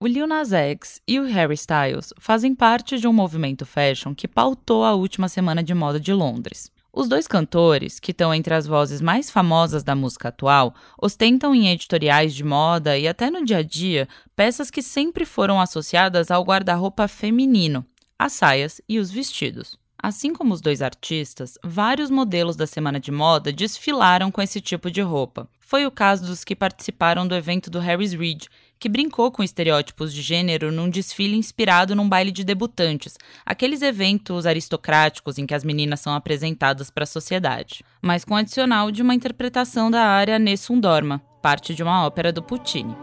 O Lil Nas X e o Harry Styles fazem parte de um movimento fashion que pautou a última semana de moda de Londres. Os dois cantores, que estão entre as vozes mais famosas da música atual, ostentam em editoriais de moda e até no dia a dia peças que sempre foram associadas ao guarda-roupa feminino, as saias e os vestidos. Assim como os dois artistas, vários modelos da semana de moda desfilaram com esse tipo de roupa. Foi o caso dos que participaram do evento do Harris Reid, que brincou com estereótipos de gênero num desfile inspirado num baile de debutantes, aqueles eventos aristocráticos em que as meninas são apresentadas para a sociedade, mas com adicional de uma interpretação da área Nessun Dorma, parte de uma ópera do Puccini.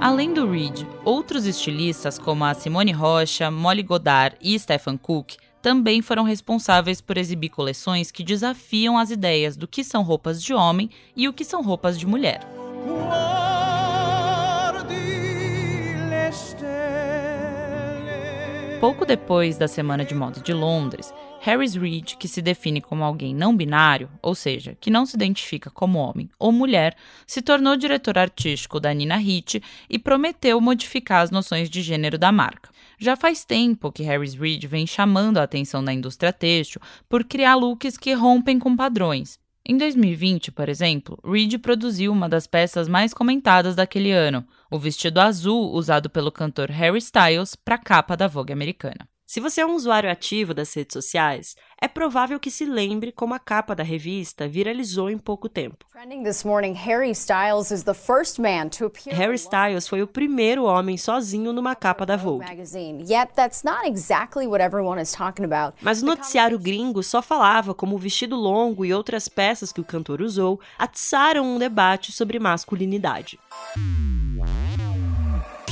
Além do Reed, outros estilistas como a Simone Rocha, Molly Godard e Stephen Cook também foram responsáveis por exibir coleções que desafiam as ideias do que são roupas de homem e o que são roupas de mulher. Pouco depois da Semana de Moda de Londres, Harris Reid, que se define como alguém não binário, ou seja, que não se identifica como homem ou mulher, se tornou diretor artístico da Nina Ricci e prometeu modificar as noções de gênero da marca. Já faz tempo que Harris Reid vem chamando a atenção da indústria têxtil por criar looks que rompem com padrões. Em 2020, por exemplo, Reid produziu uma das peças mais comentadas daquele ano, o vestido azul usado pelo cantor Harry Styles para a capa da Vogue americana. Se você é um usuário ativo das redes sociais, é provável que se lembre como a capa da revista viralizou em pouco tempo. Harry Styles foi o primeiro homem sozinho numa capa da Vogue. Mas o noticiário gringo só falava como o vestido longo e outras peças que o cantor usou atiçaram um debate sobre masculinidade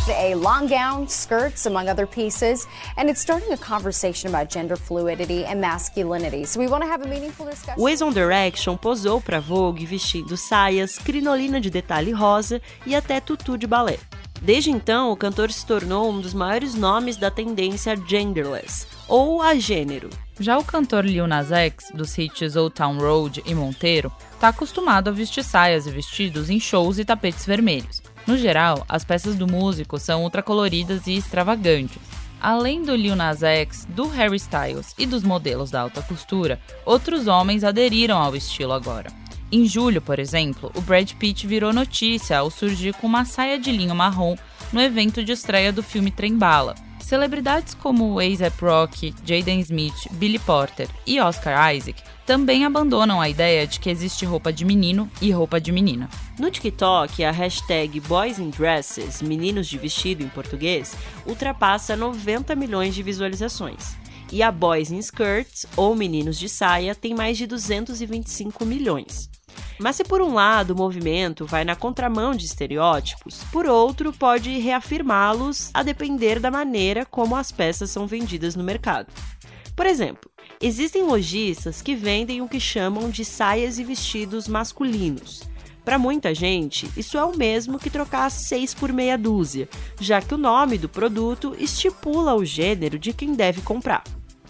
a long gown, skirts, among other pieces, and it's starting a conversation about gender fluidity and masculinity. So we want to have a meaningful discussion. O Ex on Direction posou para Vogue vestindo saias, crinolina de detalhe rosa e até tutu de balé. Desde então, o cantor se tornou um dos maiores nomes da tendência genderless, ou a gênero. Já o cantor Lil Nas X, dos hits Old Town Road e Monteiro, está acostumado a vestir saias e vestidos em shows e tapetes vermelhos. No geral, as peças do músico são ultracoloridas e extravagantes. Além do Lil Nas X, do Harry Styles e dos modelos da alta costura, outros homens aderiram ao estilo agora. Em julho, por exemplo, o Brad Pitt virou notícia ao surgir com uma saia de linho marrom no evento de estreia do filme Trem Bala. Celebridades como A$AP Rocky, Jaden Smith, Billy Porter e Oscar Isaac também abandonam a ideia de que existe roupa de menino e roupa de menina. No TikTok, a hashtag Boys in Dresses, meninos de vestido em português, ultrapassa 90 milhões de visualizações. E a Boys in Skirts, ou meninos de saia, tem mais de 225 milhões. Mas se por um lado o movimento vai na contramão de estereótipos, por outro pode reafirmá-los a depender da maneira como as peças são vendidas no mercado. Por exemplo, existem lojistas que vendem o que chamam de saias e vestidos masculinos. Para muita gente, isso é o mesmo que trocar seis por meia dúzia, já que o nome do produto estipula o gênero de quem deve comprar.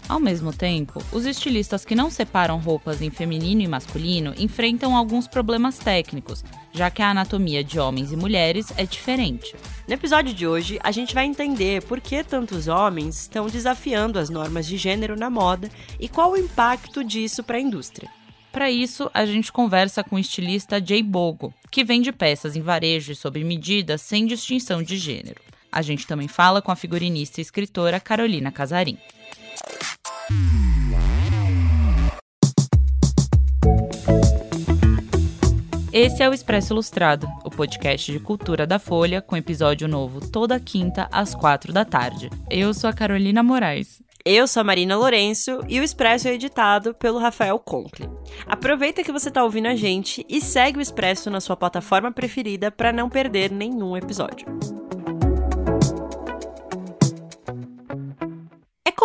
Ao mesmo tempo, os estilistas que não separam roupas em feminino e masculino enfrentam alguns problemas técnicos, já que a anatomia de homens e mulheres é diferente. No episódio de hoje, a gente vai entender por que tantos homens estão desafiando as normas de gênero na moda e qual o impacto disso para a indústria. Para isso, a gente conversa com o estilista Jay Bogo, que vende peças em varejo e sob medida sem distinção de gênero. A gente também fala com a figurinista e escritora Carolina Casarim. Esse é o Expresso Ilustrado, o podcast de cultura da Folha, com episódio novo toda quinta às quatro da tarde. Eu sou a Carolina Moraes. Eu sou a Marina Lourenço e o Expresso é editado pelo Rafael Conkle. Aproveita que você está ouvindo a gente e segue o Expresso na sua plataforma preferida para não perder nenhum episódio.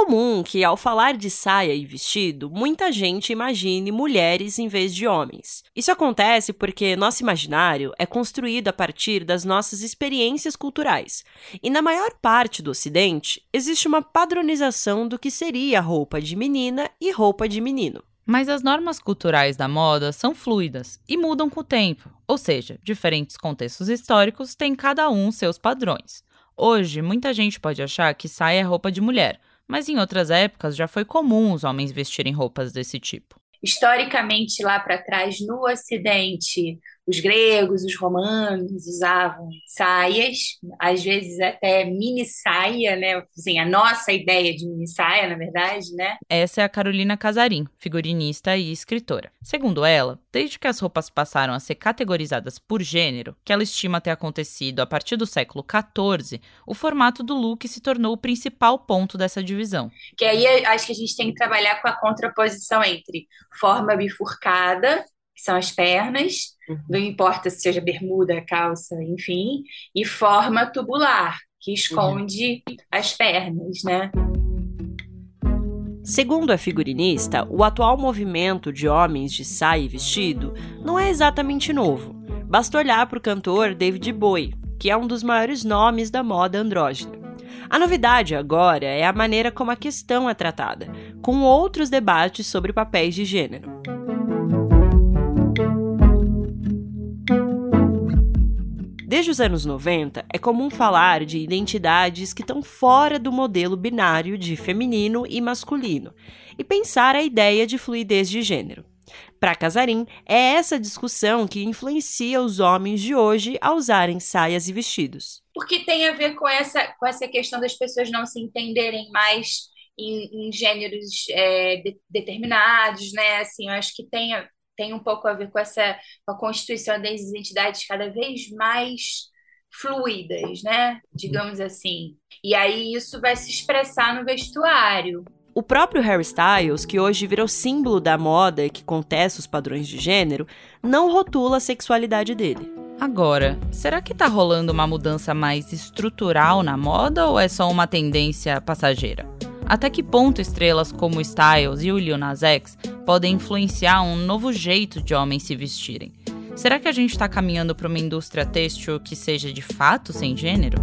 Comum que, ao falar de saia e vestido, muita gente imagine mulheres em vez de homens. Isso acontece porque nosso imaginário é construído a partir das nossas experiências culturais. E na maior parte do Ocidente, existe uma padronização do que seria roupa de menina e roupa de menino. Mas as normas culturais da moda são fluidas e mudam com o tempo, ou seja, diferentes contextos históricos têm cada um seus padrões. Hoje, muita gente pode achar que saia é roupa de mulher, mas em outras épocas já foi comum os homens vestirem roupas desse tipo. Historicamente, lá para trás, no Ocidente, os gregos, os romanos usavam saias, às vezes até mini saia, né? Assim, a nossa ideia de mini saia, na verdade, né? Essa é a Carolina Casarim, figurinista e escritora. Segundo ela, desde que as roupas passaram a ser categorizadas por gênero, que ela estima ter acontecido a partir do século XIV, o formato do look se tornou o principal ponto dessa divisão. Que aí acho que a gente tem que trabalhar com a contraposição entre forma bifurcada que são as pernas, uhum. não importa se seja bermuda, calça, enfim, e forma tubular, que esconde uhum. as pernas, né? Segundo a figurinista, o atual movimento de homens de saia e vestido não é exatamente novo. Basta olhar para o cantor David Bowie, que é um dos maiores nomes da moda andrógena. A novidade agora é a maneira como a questão é tratada, com outros debates sobre papéis de gênero. Desde os anos 90, é comum falar de identidades que estão fora do modelo binário de feminino e masculino e pensar a ideia de fluidez de gênero. Para Casarim, é essa discussão que influencia os homens de hoje a usarem saias e vestidos. Porque tem a ver com essa, com essa questão das pessoas não se entenderem mais em, em gêneros é, de, determinados, né? Assim, eu acho que tem, tem um pouco a ver com essa com a constituição das identidades cada vez mais fluidas, né? Digamos assim. E aí isso vai se expressar no vestuário. O próprio Harry Styles, que hoje virou símbolo da moda e que contesta os padrões de gênero, não rotula a sexualidade dele. Agora, será que tá rolando uma mudança mais estrutural na moda ou é só uma tendência passageira? Até que ponto estrelas como Styles e o Lil Nas X podem influenciar um novo jeito de homens se vestirem? Será que a gente está caminhando para uma indústria têxtil que seja de fato sem gênero?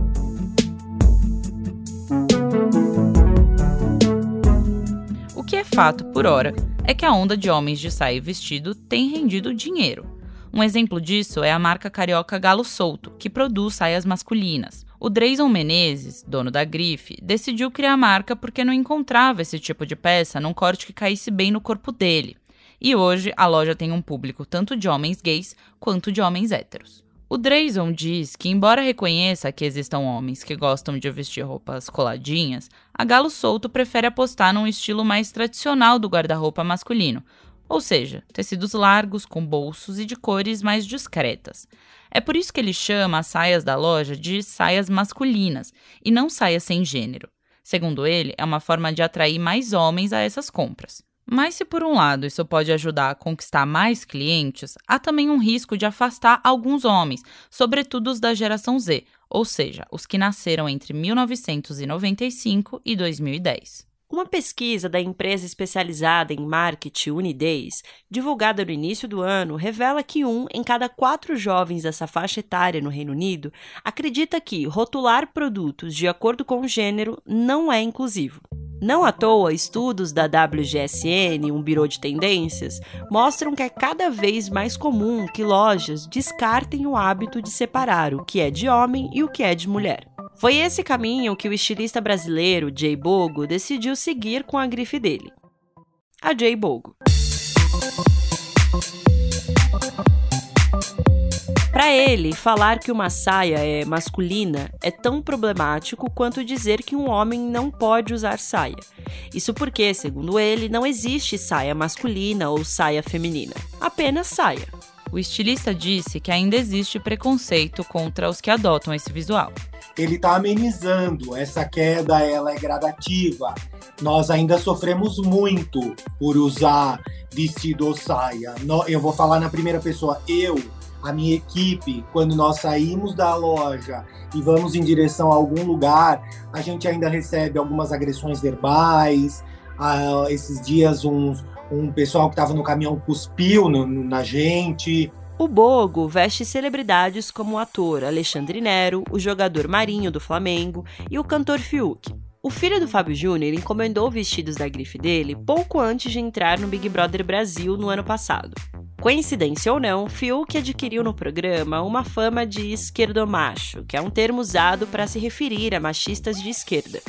O que é fato, por hora, é que a onda de homens de saia vestido tem rendido dinheiro. Um exemplo disso é a marca carioca Galo Solto, que produz saias masculinas. O Dreyson Menezes, dono da grife, decidiu criar a marca porque não encontrava esse tipo de peça num corte que caísse bem no corpo dele. E hoje a loja tem um público tanto de homens gays quanto de homens héteros. O Dreyson diz que, embora reconheça que existam homens que gostam de vestir roupas coladinhas, a Galo Solto prefere apostar num estilo mais tradicional do guarda-roupa masculino, ou seja, tecidos largos, com bolsos e de cores mais discretas. É por isso que ele chama as saias da loja de saias masculinas e não saias sem gênero. Segundo ele, é uma forma de atrair mais homens a essas compras. Mas se por um lado isso pode ajudar a conquistar mais clientes, há também um risco de afastar alguns homens, sobretudo os da geração Z, ou seja, os que nasceram entre 1995 e 2010. Uma pesquisa da empresa especializada em marketing Unidays, divulgada no início do ano, revela que um em cada quatro jovens dessa faixa etária no Reino Unido acredita que rotular produtos de acordo com o gênero não é inclusivo. Não à toa, estudos da WGSN, um birô de tendências, mostram que é cada vez mais comum que lojas descartem o hábito de separar o que é de homem e o que é de mulher. Foi esse caminho que o estilista brasileiro Jay Bogo decidiu seguir com a grife dele. A Jay Bogo. Para ele, falar que uma saia é masculina é tão problemático quanto dizer que um homem não pode usar saia. Isso porque, segundo ele, não existe saia masculina ou saia feminina, apenas saia. O estilista disse que ainda existe preconceito contra os que adotam esse visual ele está amenizando. Essa queda ela é gradativa. Nós ainda sofremos muito por usar vestido ou saia. Eu vou falar na primeira pessoa. Eu, a minha equipe, quando nós saímos da loja e vamos em direção a algum lugar, a gente ainda recebe algumas agressões verbais. Ah, esses dias, um, um pessoal que estava no caminhão cuspiu no, na gente. O Bogo veste celebridades como o ator Alexandre Nero, o jogador Marinho do Flamengo e o cantor Fiuk. O filho do Fábio Júnior encomendou vestidos da grife dele pouco antes de entrar no Big Brother Brasil no ano passado. Coincidência ou não, Fiuk adquiriu no programa uma fama de esquerdomacho, que é um termo usado para se referir a machistas de esquerda.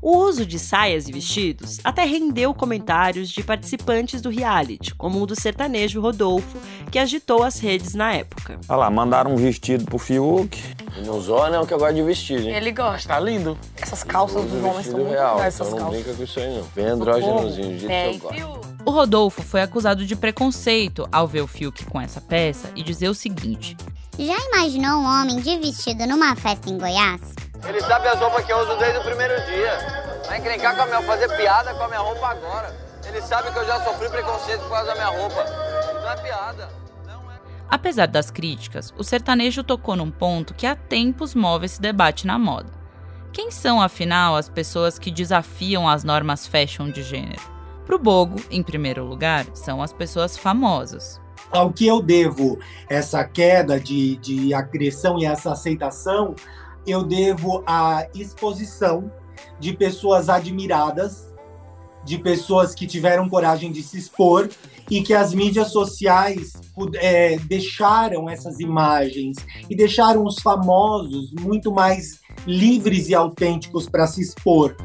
O uso de saias e vestidos até rendeu comentários de participantes do reality, como o do sertanejo Rodolfo, que agitou as redes na época. Olha lá, mandaram um vestido pro Fiuk. Ele não usou, não, que eu gosto de vestir, hein? Ele gosta. Tá lindo. Essas calças dos homens estão muito real, legais, então essas não calças. brinca com isso aí, não. Bem andrógenozinho, do jeito É, que eu gosto. O Rodolfo foi acusado de preconceito ao ver o Fiuk com essa peça e dizer o seguinte: Já imaginou um homem de vestido numa festa em Goiás? Ele sabe as roupas que eu uso desde o primeiro dia. Vai encrencar com a minha, fazer piada com a minha roupa agora. Ele sabe que eu já sofri preconceito por causa da minha roupa. Não é piada. Não é. Apesar das críticas, o sertanejo tocou num ponto que há tempos move esse debate na moda. Quem são, afinal, as pessoas que desafiam as normas fashion de gênero? Pro Bogo, em primeiro lugar, são as pessoas famosas. Ao que eu devo essa queda de, de agressão e essa aceitação, eu devo a exposição de pessoas admiradas, de pessoas que tiveram coragem de se expor e que as mídias sociais é, deixaram essas imagens e deixaram os famosos muito mais livres e autênticos para se expor.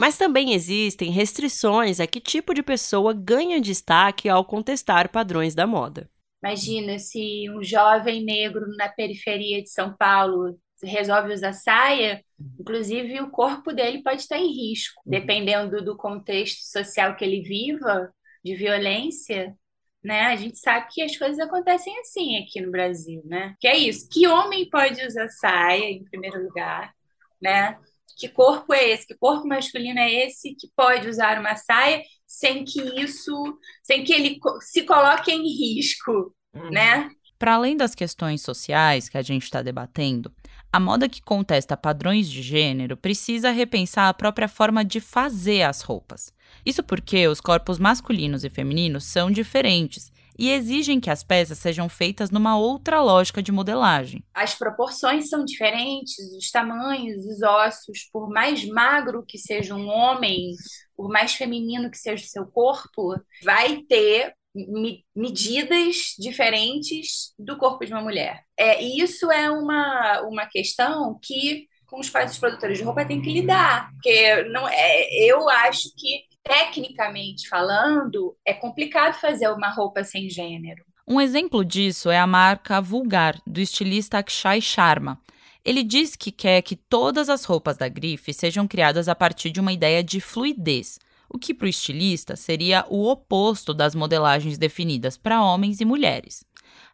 Mas também existem restrições a que tipo de pessoa ganha destaque ao contestar padrões da moda. Imagina se um jovem negro na periferia de São Paulo resolve usar saia, inclusive o corpo dele pode estar em risco, dependendo do contexto social que ele viva, de violência, né? A gente sabe que as coisas acontecem assim aqui no Brasil, né? Que é isso, que homem pode usar saia em primeiro lugar, né? Que corpo é esse? Que corpo masculino é esse que pode usar uma saia sem que isso, sem que ele se coloque em risco, uhum. né? Para além das questões sociais que a gente está debatendo, a moda que contesta padrões de gênero precisa repensar a própria forma de fazer as roupas. Isso porque os corpos masculinos e femininos são diferentes e exigem que as peças sejam feitas numa outra lógica de modelagem. As proporções são diferentes, os tamanhos, os ossos, por mais magro que seja um homem, por mais feminino que seja o seu corpo, vai ter medidas diferentes do corpo de uma mulher. É, e isso é uma, uma questão que com os quais os produtores de roupa têm que lidar, porque não é, eu acho que tecnicamente falando é complicado fazer uma roupa sem gênero. Um exemplo disso é a marca Vulgar do estilista Akshay Sharma. Ele diz que quer que todas as roupas da grife sejam criadas a partir de uma ideia de fluidez, o que para o estilista seria o oposto das modelagens definidas para homens e mulheres.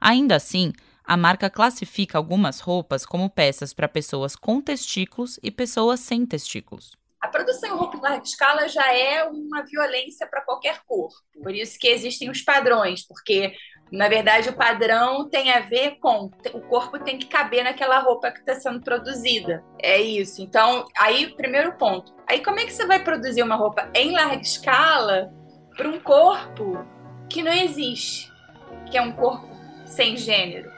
Ainda assim, a marca classifica algumas roupas como peças para pessoas com testículos e pessoas sem testículos. A produção em roupa em larga escala já é uma violência para qualquer corpo. Por isso que existem os padrões, porque na verdade o padrão tem a ver com o corpo tem que caber naquela roupa que está sendo produzida. É isso. Então, aí primeiro ponto. Aí como é que você vai produzir uma roupa em larga escala para um corpo que não existe, que é um corpo sem gênero?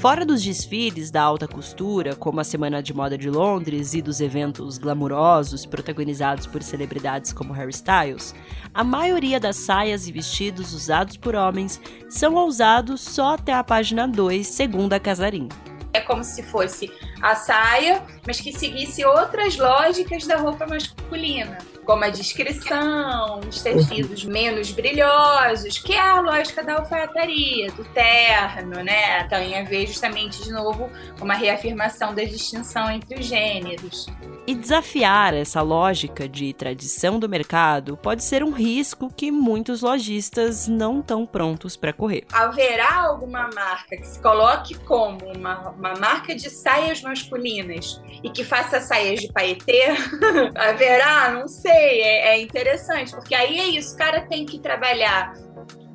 Fora dos desfiles da alta costura, como a Semana de Moda de Londres e dos eventos glamurosos protagonizados por celebridades como Harry Styles, a maioria das saias e vestidos usados por homens são ousados só até a página 2, segundo a Casarim. É como se fosse a saia, mas que seguisse outras lógicas da roupa masculina, como a descrição, os tecidos menos brilhosos, que é a lógica da alfaiataria, do terno, né? Tem a ver justamente de novo uma reafirmação da distinção entre os gêneros. E desafiar essa lógica de tradição do mercado pode ser um risco que muitos lojistas não estão prontos para correr. Haverá alguma marca que se coloque como uma, uma marca de saias masculinas e que faça saias de paetê? Haverá? Não sei. É, é interessante, porque aí é isso. O cara tem que trabalhar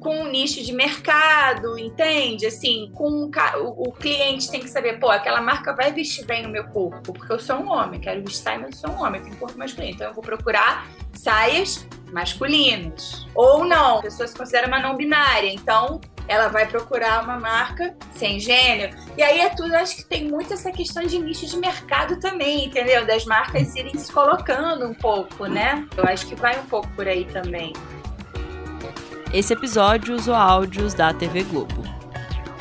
com um nicho de mercado, entende? Assim, com o, o, cliente tem que saber, pô, aquela marca vai vestir bem no meu corpo, porque eu sou um homem, quero vestir mas eu sou um homem, tenho corpo masculino. Então eu vou procurar saias masculinas. Ou não, a pessoa se considera uma não binária, então ela vai procurar uma marca sem gênero. E aí é tudo, acho que tem muito essa questão de nicho de mercado também, entendeu? Das marcas irem se colocando um pouco, né? Eu acho que vai um pouco por aí também. Esse episódio usou áudios da TV Globo.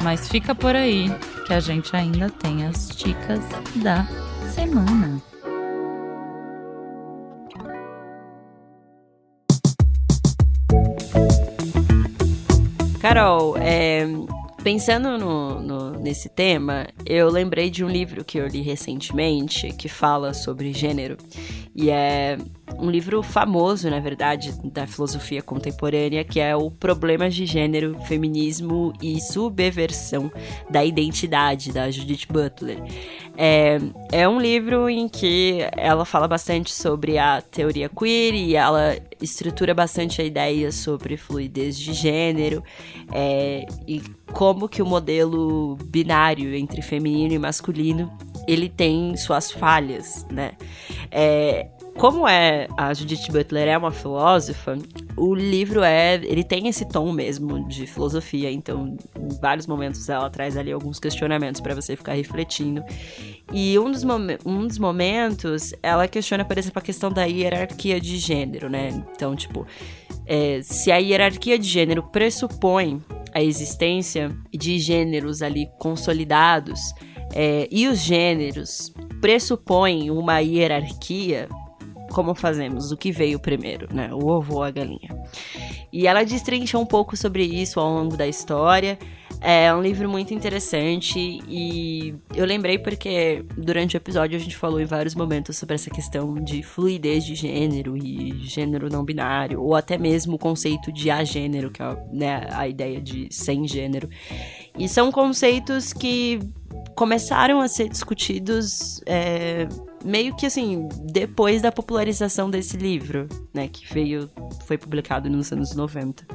Mas fica por aí que a gente ainda tem as dicas da semana. Carol, é, pensando no, no, nesse tema, eu lembrei de um livro que eu li recentemente que fala sobre gênero. E é um livro famoso, na verdade, da filosofia contemporânea, que é o Problemas de Gênero, Feminismo e Subversão da Identidade, da Judith Butler. É, é um livro em que ela fala bastante sobre a teoria queer e ela estrutura bastante a ideia sobre fluidez de gênero é, e como que o modelo binário entre feminino e masculino ele tem suas falhas, né? É, como é a Judith Butler é uma filósofa, o livro é, ele tem esse tom mesmo de filosofia, então em vários momentos ela traz ali alguns questionamentos para você ficar refletindo. E um dos, um dos momentos, ela questiona, por exemplo, a questão da hierarquia de gênero, né? Então, tipo, é, se a hierarquia de gênero pressupõe a existência de gêneros ali consolidados, é, e os gêneros pressupõem uma hierarquia, como fazemos? O que veio primeiro, né? O ovo ou a galinha? E ela destrincha um pouco sobre isso ao longo da história. É um livro muito interessante e eu lembrei porque durante o episódio a gente falou em vários momentos sobre essa questão de fluidez de gênero e gênero não binário, ou até mesmo o conceito de agênero, que é né, a ideia de sem gênero. E são conceitos que começaram a ser discutidos é, meio que assim, depois da popularização desse livro, né, que veio, foi publicado nos anos 90.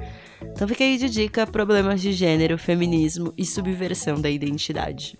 Então fica aí de dica problemas de gênero, feminismo e subversão da identidade.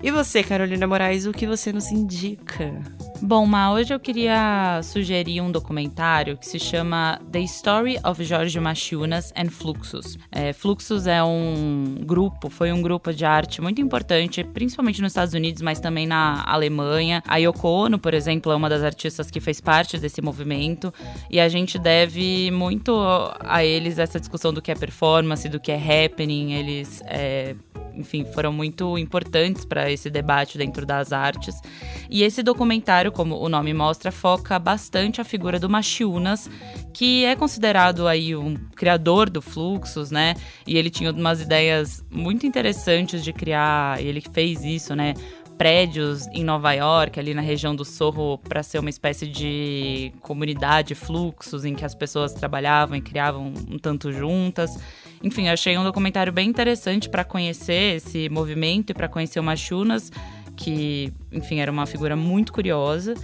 E você, Carolina Moraes, o que você nos indica? Bom, Ma, hoje eu queria sugerir um documentário que se chama The Story of Jorge Machunas and Fluxus. É, Fluxus é um grupo, foi um grupo de arte muito importante, principalmente nos Estados Unidos, mas também na Alemanha. A Yoko Ono, por exemplo, é uma das artistas que fez parte desse movimento e a gente deve muito a eles essa discussão do que é performance, do que é happening. Eles é, enfim, foram muito importantes para esse debate dentro das artes. E esse documentário, como o nome mostra, foca bastante a figura do Machiunas, que é considerado aí um criador do Fluxus, né? E ele tinha umas ideias muito interessantes de criar, ele fez isso, né? Prédios em Nova York, ali na região do Sorro, para ser uma espécie de comunidade, fluxos em que as pessoas trabalhavam e criavam um tanto juntas. Enfim, achei um documentário bem interessante para conhecer esse movimento e para conhecer o Machunas, que, enfim, era uma figura muito curiosa.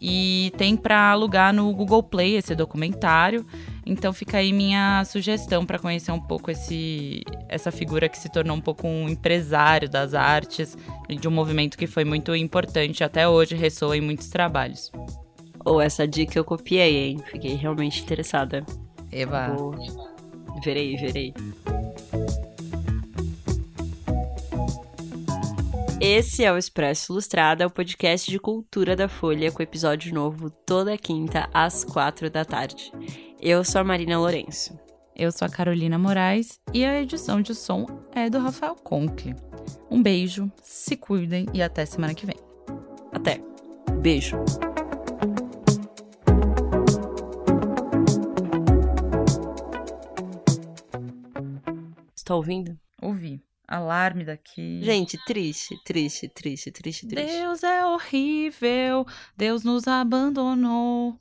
E tem para alugar no Google Play esse documentário. Então fica aí minha sugestão para conhecer um pouco esse, essa figura que se tornou um pouco um empresário das artes, de um movimento que foi muito importante até hoje, ressoa em muitos trabalhos. Ou oh, essa dica eu copiei, hein? Fiquei realmente interessada. Eva. Vou... Verei, verei. Esse é o Expresso Ilustrada, o podcast de cultura da Folha, com episódio novo toda quinta às quatro da tarde. Eu sou a Marina Lourenço. Eu sou a Carolina Moraes e a edição de som é do Rafael Conkle. Um beijo, se cuidem e até semana que vem. Até. Beijo. Tá ouvindo? Ouvi. Alarme daqui. Gente, triste, triste, triste, triste, triste. Deus é horrível, Deus nos abandonou.